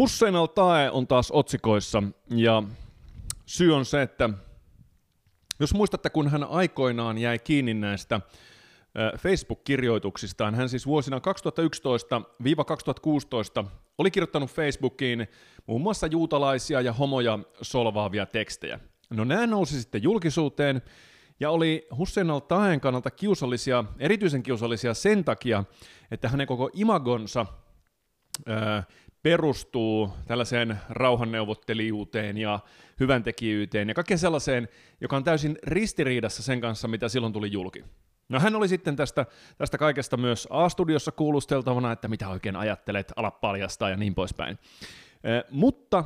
Hussein al-Tae on taas otsikoissa ja syy on se, että jos muistatte, kun hän aikoinaan jäi kiinni näistä Facebook-kirjoituksistaan, hän siis vuosina 2011-2016 oli kirjoittanut Facebookiin muun muassa juutalaisia ja homoja solvaavia tekstejä. No nämä nousi sitten julkisuuteen ja oli Hussein al-Tahen kannalta kiusallisia, erityisen kiusallisia sen takia, että hänen koko imagonsa perustuu tällaiseen rauhanneuvottelijuuteen ja hyväntekijyyteen ja kaikkeen sellaiseen, joka on täysin ristiriidassa sen kanssa, mitä silloin tuli julki. No hän oli sitten tästä, tästä kaikesta myös A-studiossa kuulusteltavana, että mitä oikein ajattelet, ala paljastaa ja niin poispäin. Eh, mutta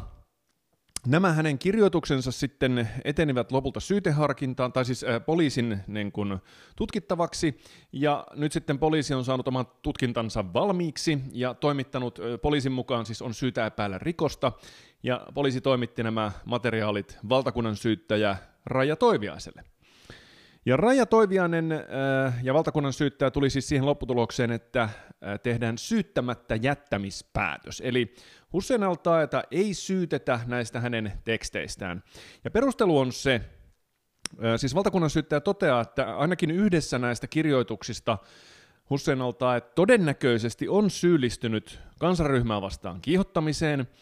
Nämä hänen kirjoituksensa sitten etenivät lopulta syyteharkintaan, tai siis äh, poliisin niin kun, tutkittavaksi, ja nyt sitten poliisi on saanut oman tutkintansa valmiiksi, ja toimittanut, äh, poliisin mukaan siis on syytä epäillä rikosta, ja poliisi toimitti nämä materiaalit valtakunnan syyttäjä Raija Toiviaiselle. Ja Raija Toiviainen äh, ja valtakunnan syyttäjä tuli siis siihen lopputulokseen, että äh, tehdään syyttämättä jättämispäätös. Eli Hussein al ei syytetä näistä hänen teksteistään. Ja perustelu on se, äh, siis valtakunnan syyttäjä toteaa, että ainakin yhdessä näistä kirjoituksista Hussein al todennäköisesti on syyllistynyt kansanryhmää vastaan kiihottamiseen –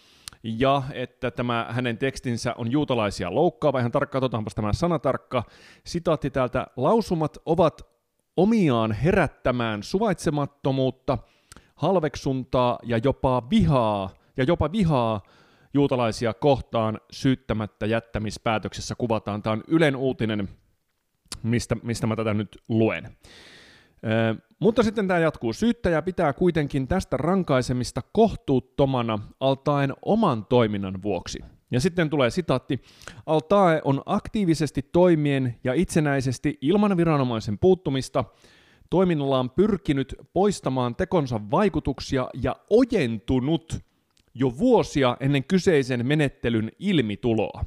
ja että tämä hänen tekstinsä on juutalaisia loukkaava. Ihan tarkkaan, otetaanpa tämä sanatarkka. Sitaatti täältä. Lausumat ovat omiaan herättämään suvaitsemattomuutta, halveksuntaa ja jopa vihaa, ja jopa vihaa juutalaisia kohtaan syyttämättä jättämispäätöksessä kuvataan. Tämä on Ylen uutinen, mistä, mistä mä tätä nyt luen. Mutta sitten tämä jatkuu. Syyttäjä pitää kuitenkin tästä rankaisemista kohtuuttomana altaen oman toiminnan vuoksi. Ja sitten tulee sitaatti. Altae on aktiivisesti toimien ja itsenäisesti ilman viranomaisen puuttumista toiminnallaan pyrkinyt poistamaan tekonsa vaikutuksia ja ojentunut jo vuosia ennen kyseisen menettelyn ilmituloa.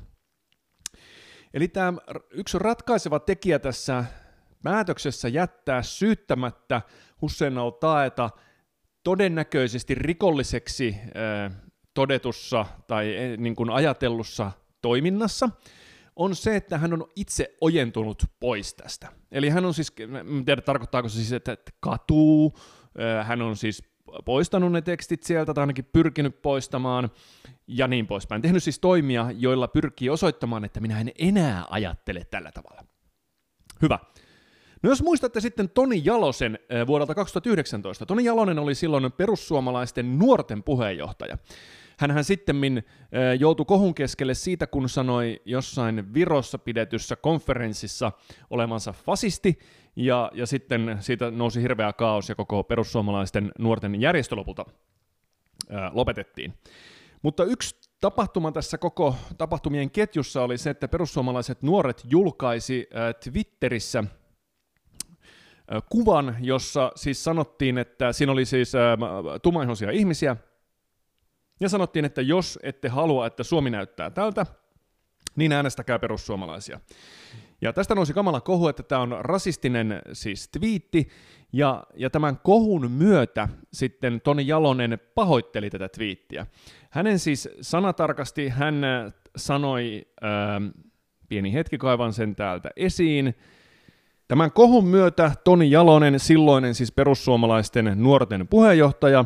Eli tämä yksi ratkaiseva tekijä tässä päätöksessä jättää syyttämättä Hussein al-Taeta todennäköisesti rikolliseksi äh, todetussa tai niin kuin ajatellussa toiminnassa, on se, että hän on itse ojentunut pois tästä. Eli hän on siis, en tiedä tarkoittaako se siis, että katuu, äh, hän on siis poistanut ne tekstit sieltä tai ainakin pyrkinyt poistamaan ja niin poispäin. Tehnyt siis toimia, joilla pyrkii osoittamaan, että minä en enää ajattele tällä tavalla. Hyvä. No jos muistatte sitten Toni Jalosen äh, vuodelta 2019, Toni Jalonen oli silloin perussuomalaisten nuorten puheenjohtaja. Hänhän sitten äh, joutui kohun keskelle siitä, kun sanoi jossain Virossa pidetyssä konferenssissa olevansa fasisti, ja, ja sitten siitä nousi hirveä kaos ja koko perussuomalaisten nuorten järjestö lopulta ää, äh, lopetettiin. Mutta yksi tapahtuma tässä koko tapahtumien ketjussa oli se, että perussuomalaiset nuoret julkaisi ää, Twitterissä – kuvan, jossa siis sanottiin, että siinä oli siis tumaihoisia ihmisiä, ja sanottiin, että jos ette halua, että Suomi näyttää tältä, niin äänestäkää perussuomalaisia. Ja tästä nousi kamala kohu, että tämä on rasistinen siis twiitti, ja, ja tämän kohun myötä sitten Toni Jalonen pahoitteli tätä twiittiä. Hänen siis sanatarkasti hän sanoi, ää, pieni hetki kaivan sen täältä esiin, Tämän kohun myötä Toni Jalonen, silloinen siis perussuomalaisten nuorten puheenjohtaja,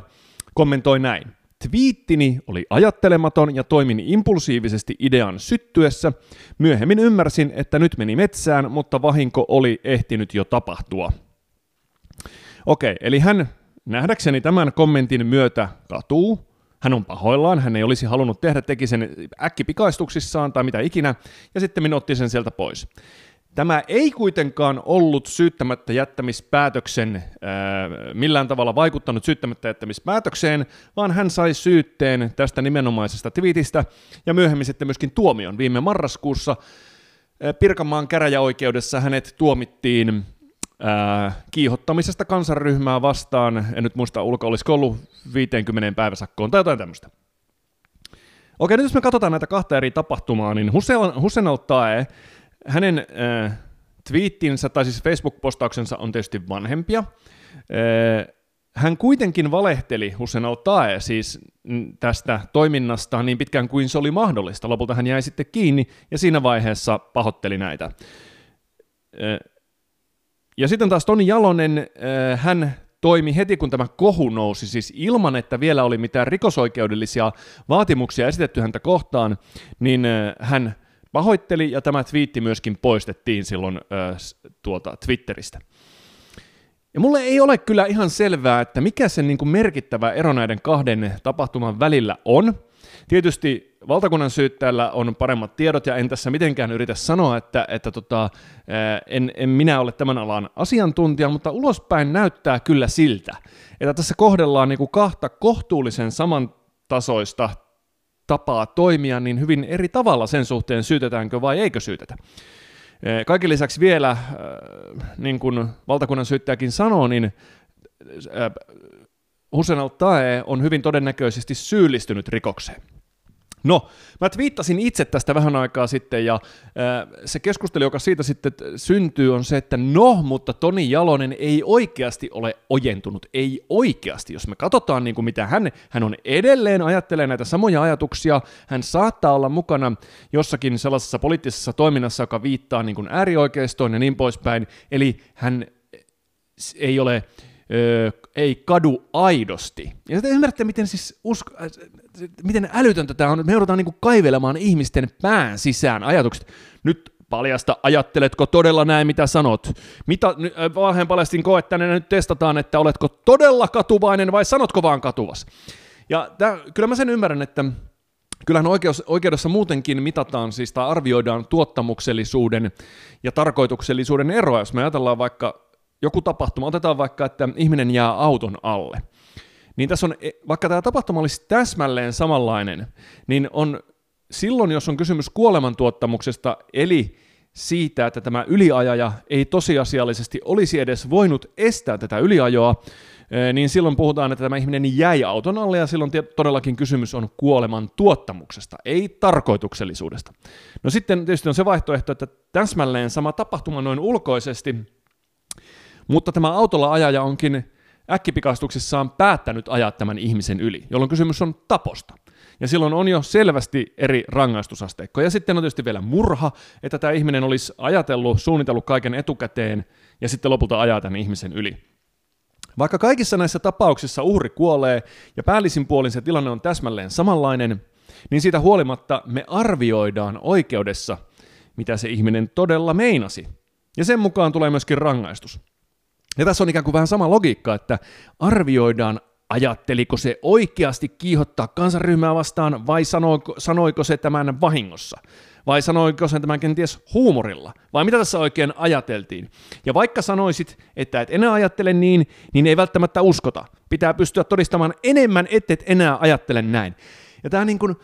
kommentoi näin. Twiittini oli ajattelematon ja toimin impulsiivisesti idean syttyessä. Myöhemmin ymmärsin, että nyt meni metsään, mutta vahinko oli ehtinyt jo tapahtua. Okei, eli hän nähdäkseni tämän kommentin myötä katuu. Hän on pahoillaan, hän ei olisi halunnut tehdä, teki sen äkkipikaistuksissaan tai mitä ikinä, ja sitten minä otti sen sieltä pois. Tämä ei kuitenkaan ollut syyttämättä jättämispäätöksen, äh, millään tavalla vaikuttanut syyttämättä jättämispäätökseen, vaan hän sai syytteen tästä nimenomaisesta twiitistä ja myöhemmin sitten myöskin tuomion. Viime marraskuussa äh, Pirkanmaan käräjäoikeudessa hänet tuomittiin äh, kiihottamisesta kansanryhmää vastaan, en nyt muista ulko, olisiko ollut 50 päiväsakkoon tai jotain tämmöistä. Okei, nyt jos me katsotaan näitä kahta eri tapahtumaa, niin Hussein al-Tae hänen äh, twiittinsä, tai siis Facebook-postauksensa on tietysti vanhempia. Äh, hän kuitenkin valehteli Hussein al siis tästä toiminnasta niin pitkään kuin se oli mahdollista. Lopulta hän jäi sitten kiinni ja siinä vaiheessa pahoitteli näitä. Ja sitten taas Toni Jalonen, hän toimi heti, kun tämä kohu nousi, siis ilman, että vielä oli mitään rikosoikeudellisia vaatimuksia esitetty häntä kohtaan, niin hän pahoitteli ja tämä twiitti myöskin poistettiin silloin äh, tuolta Twitteristä. Ja mulle ei ole kyllä ihan selvää, että mikä se niin kuin merkittävä ero näiden kahden tapahtuman välillä on. Tietysti valtakunnan syyttäjällä on paremmat tiedot, ja en tässä mitenkään yritä sanoa, että, että tota, en, en minä ole tämän alan asiantuntija, mutta ulospäin näyttää kyllä siltä, että tässä kohdellaan niin kuin kahta kohtuullisen samantasoista tapaa toimia niin hyvin eri tavalla sen suhteen, syytetäänkö vai eikö syytetä. Kaiken lisäksi vielä, niin kuin valtakunnan syyttäjäkin sanoo, niin Hussein al-Tae on hyvin todennäköisesti syyllistynyt rikokseen. No, mä twiittasin itse tästä vähän aikaa sitten, ja se keskustelu, joka siitä sitten syntyy, on se, että no, mutta Toni Jalonen ei oikeasti ole ojentunut, ei oikeasti. Jos me katsotaan, niin kuin mitä hän, hän on edelleen ajattelee näitä samoja ajatuksia, hän saattaa olla mukana jossakin sellaisessa poliittisessa toiminnassa, joka viittaa niin kuin äärioikeistoon ja niin poispäin, eli hän ei ole öö, ei kadu aidosti. Ja te ymmärrätte, miten, siis usko, äh, miten älytöntä tämä on, me joudutaan niinku kaivelemaan ihmisten pään sisään ajatukset. Nyt paljasta, ajatteletko todella näin, mitä sanot? Mitä, äh, valheen paljastin koe, että nyt testataan, että oletko todella katuvainen vai sanotko vaan katuvas. Ja tää, kyllä mä sen ymmärrän, että Kyllähän oikeus, oikeudessa muutenkin mitataan siis tai arvioidaan tuottamuksellisuuden ja tarkoituksellisuuden eroa. Jos me ajatellaan vaikka joku tapahtuma, otetaan vaikka, että ihminen jää auton alle, niin tässä on, e, vaikka tämä tapahtuma olisi täsmälleen samanlainen, niin on silloin, jos on kysymys kuolemantuottamuksesta, eli siitä, että tämä yliajaja ei tosiasiallisesti olisi edes voinut estää tätä yliajoa, e, niin silloin puhutaan, että tämä ihminen jäi auton alle, ja silloin todellakin kysymys on kuoleman tuottamuksesta, ei tarkoituksellisuudesta. No sitten tietysti on se vaihtoehto, että täsmälleen sama tapahtuma noin ulkoisesti mutta tämä autolla ajaja onkin äkkipikastuksissaan päättänyt ajaa tämän ihmisen yli, jolloin kysymys on taposta. Ja silloin on jo selvästi eri rangaistusasteikko. Ja sitten on tietysti vielä murha, että tämä ihminen olisi ajatellut, suunnitellut kaiken etukäteen ja sitten lopulta ajaa tämän ihmisen yli. Vaikka kaikissa näissä tapauksissa uhri kuolee ja päällisin puolin se tilanne on täsmälleen samanlainen, niin siitä huolimatta me arvioidaan oikeudessa, mitä se ihminen todella meinasi. Ja sen mukaan tulee myöskin rangaistus. Ja tässä on ikään kuin vähän sama logiikka, että arvioidaan, ajatteliko se oikeasti kiihottaa kansanryhmää vastaan vai sanoiko, sanoiko se tämän vahingossa? Vai sanoiko se tämän kenties huumorilla? Vai mitä tässä oikein ajateltiin? Ja vaikka sanoisit, että et enää ajattele niin, niin ei välttämättä uskota. Pitää pystyä todistamaan enemmän, et enää ajattele näin. Ja tämä niin kuin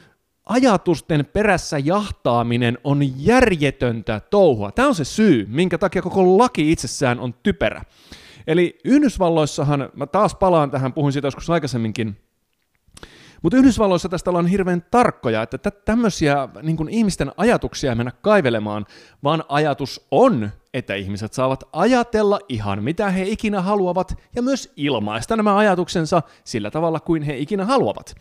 ajatusten perässä jahtaaminen on järjetöntä touhua. Tämä on se syy, minkä takia koko laki itsessään on typerä. Eli Yhdysvalloissahan, mä taas palaan tähän, puhuin siitä joskus aikaisemminkin, mutta Yhdysvalloissa tästä ollaan hirveän tarkkoja, että tä- tämmöisiä niin ihmisten ajatuksia ei mennä kaivelemaan, vaan ajatus on, että ihmiset saavat ajatella ihan mitä he ikinä haluavat ja myös ilmaista nämä ajatuksensa sillä tavalla kuin he ikinä haluavat.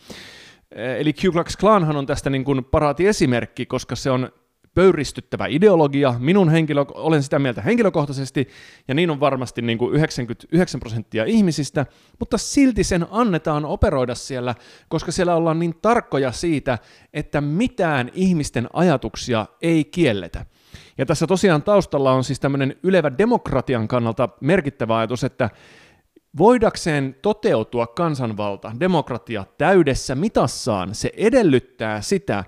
Eli Ku Klux Klanhan on tästä niin paraati esimerkki, koska se on pöyristyttävä ideologia. Minun henkilö, olen sitä mieltä henkilökohtaisesti, ja niin on varmasti niin kuin 99 prosenttia ihmisistä, mutta silti sen annetaan operoida siellä, koska siellä ollaan niin tarkkoja siitä, että mitään ihmisten ajatuksia ei kielletä. Ja tässä tosiaan taustalla on siis tämmöinen ylevä demokratian kannalta merkittävä ajatus, että Voidakseen toteutua kansanvalta, demokratia täydessä mitassaan, se edellyttää sitä,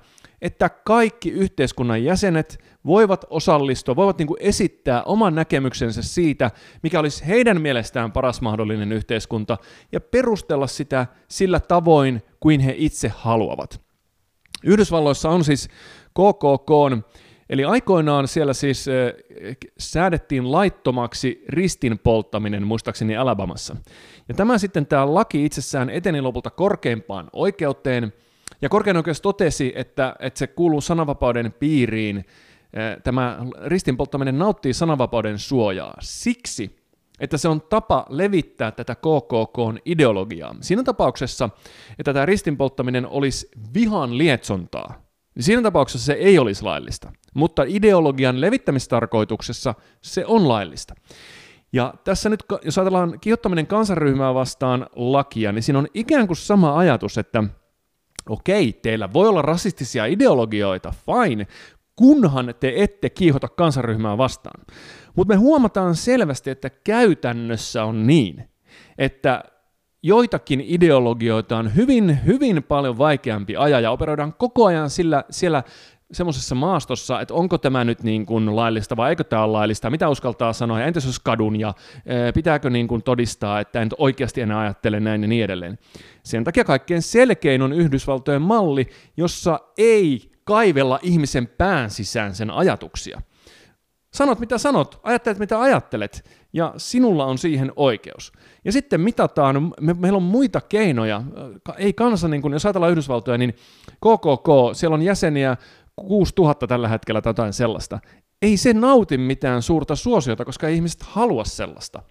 että kaikki yhteiskunnan jäsenet voivat osallistua, voivat niin kuin esittää oman näkemyksensä siitä, mikä olisi heidän mielestään paras mahdollinen yhteiskunta, ja perustella sitä sillä tavoin, kuin he itse haluavat. Yhdysvalloissa on siis KKK, eli aikoinaan siellä siis äh, säädettiin laittomaksi ristin polttaminen, muistaakseni Alabamassa. Ja tämä sitten tämä laki itsessään eteni lopulta korkeimpaan oikeuteen, ja korkein oikeus totesi, että, että se kuuluu sananvapauden piiriin. Tämä ristin polttaminen nauttii sananvapauden suojaa. Siksi, että se on tapa levittää tätä KKKn ideologiaa. Siinä tapauksessa, että tämä ristinpolttaminen olisi vihan lietsontaa, niin siinä tapauksessa se ei olisi laillista. Mutta ideologian levittämistarkoituksessa se on laillista. Ja tässä nyt, jos ajatellaan kiihottaminen kansanryhmää vastaan lakia, niin siinä on ikään kuin sama ajatus, että okei, teillä voi olla rasistisia ideologioita, fine, kunhan te ette kiihota kansanryhmää vastaan. Mutta me huomataan selvästi, että käytännössä on niin, että joitakin ideologioita on hyvin, hyvin paljon vaikeampi ajaa ja operoidaan koko ajan sillä, siellä semmoisessa maastossa, että onko tämä nyt niin kuin laillista vai eikö tämä ole laillista, mitä uskaltaa sanoa, ja entäs jos kadun, ja e, pitääkö niin kuin todistaa, että en oikeasti enää ajattele näin ja niin edelleen. Sen takia kaikkein selkein on Yhdysvaltojen malli, jossa ei kaivella ihmisen pään sisään sen ajatuksia. Sanot mitä sanot, ajattelet mitä ajattelet, ja sinulla on siihen oikeus. Ja sitten mitataan, me, meillä on muita keinoja, ei kansa, niin kun, jos ajatellaan Yhdysvaltoja, niin KKK, siellä on jäseniä 6000 tällä hetkellä tai jotain sellaista. Ei se nauti mitään suurta suosiota, koska ei ihmiset halua sellaista.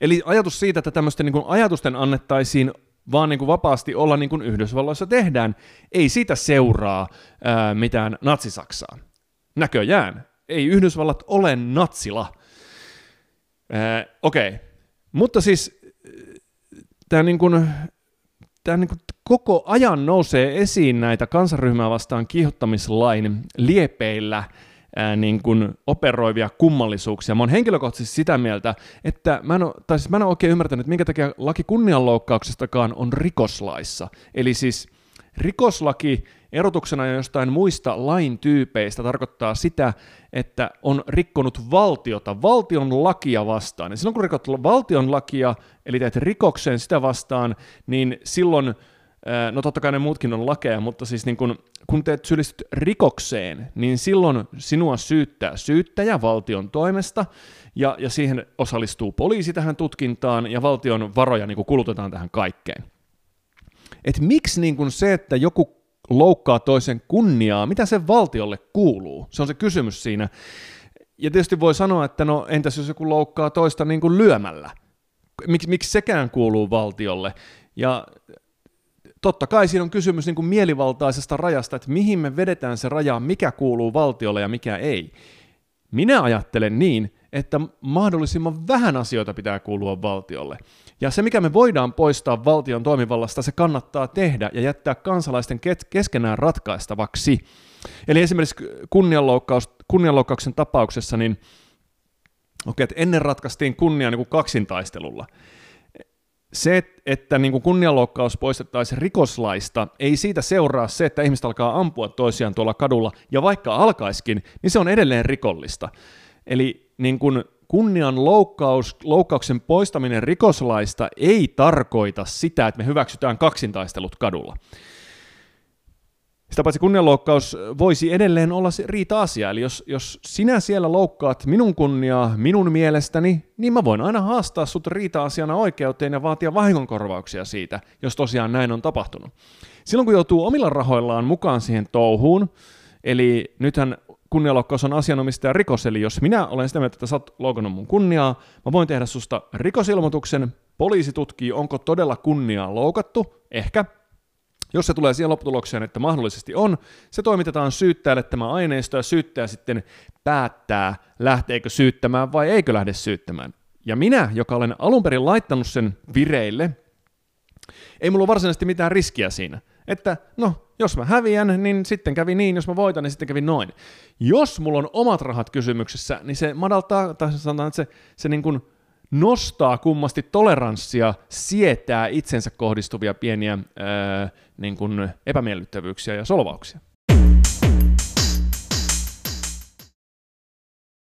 Eli ajatus siitä, että tämmöisten niin ajatusten annettaisiin vaan niin kuin vapaasti olla niin kuin Yhdysvalloissa tehdään, ei siitä seuraa ää, mitään natsisaksaa. Näköjään. Ei Yhdysvallat ole natsila. Okei. Okay. Mutta siis tämä niin kuin, tämä niin kuin koko ajan nousee esiin näitä kansanryhmää vastaan kiihottamislain liepeillä ää, niin kuin operoivia kummallisuuksia. Mä oon henkilökohtaisesti sitä mieltä, että mä en, ole, tai siis mä en ole oikein ymmärtänyt, minkä takia laki kunnianloukkauksestakaan on rikoslaissa. Eli siis rikoslaki erotuksena jostain muista lain tyypeistä tarkoittaa sitä, että on rikkonut valtiota, valtion lakia vastaan. Ja silloin kun rikot valtion lakia, eli teet rikoksen sitä vastaan, niin silloin no totta kai ne muutkin on lakeja, mutta siis niin kun, kun teet syyllistyt rikokseen, niin silloin sinua syyttää syyttäjä valtion toimesta, ja, ja siihen osallistuu poliisi tähän tutkintaan, ja valtion varoja niin kulutetaan tähän kaikkeen. Et miksi niin kun se, että joku loukkaa toisen kunniaa, mitä se valtiolle kuuluu? Se on se kysymys siinä. Ja tietysti voi sanoa, että no entäs jos joku loukkaa toista niin kuin lyömällä? Miksi, miksi sekään kuuluu valtiolle? Ja totta kai siinä on kysymys niin kuin mielivaltaisesta rajasta, että mihin me vedetään se raja, mikä kuuluu valtiolle ja mikä ei. Minä ajattelen niin, että mahdollisimman vähän asioita pitää kuulua valtiolle. Ja se, mikä me voidaan poistaa valtion toimivallasta, se kannattaa tehdä ja jättää kansalaisten keskenään ratkaistavaksi. Eli esimerkiksi kunnianloukkaus, kunnianloukkauksen tapauksessa, niin okei, että ennen ratkaistiin kunnia niin kuin kaksintaistelulla – se, että niin kuin kunnianloukkaus poistettaisiin rikoslaista, ei siitä seuraa se, että ihmiset alkaa ampua toisiaan tuolla kadulla, ja vaikka alkaiskin, niin se on edelleen rikollista. Eli niin kuin kunnian loukkaus, loukkauksen poistaminen rikoslaista ei tarkoita sitä, että me hyväksytään kaksintaistelut kadulla. Sitä paitsi kunnianloukkaus voisi edelleen olla riita-asia, eli jos, jos sinä siellä loukkaat minun kunniaa minun mielestäni, niin mä voin aina haastaa sut riita-asiana oikeuteen ja vaatia vahingonkorvauksia siitä, jos tosiaan näin on tapahtunut. Silloin kun joutuu omilla rahoillaan mukaan siihen touhuun, eli nythän kunnianloukkaus on asianomistajan rikos, eli jos minä olen sitä mieltä, että sä oot loukannut mun kunniaa, mä voin tehdä susta rikosilmoituksen, poliisi tutkii, onko todella kunniaa loukattu, ehkä, jos se tulee siihen lopputulokseen, että mahdollisesti on, se toimitetaan syyttäjälle tämä aineisto ja syyttäjä sitten päättää, lähteekö syyttämään vai eikö lähde syyttämään. Ja minä, joka olen alun perin laittanut sen vireille, ei mulla ole varsinaisesti mitään riskiä siinä. Että no, jos mä häviän, niin sitten kävi niin, jos mä voitan, niin sitten kävi noin. Jos mulla on omat rahat kysymyksessä, niin se madaltaa, tai sanotaan, että se, se niin kuin nostaa kummasti toleranssia sietää itsensä kohdistuvia pieniä ää, niin kuin epämiellyttävyyksiä ja solvauksia.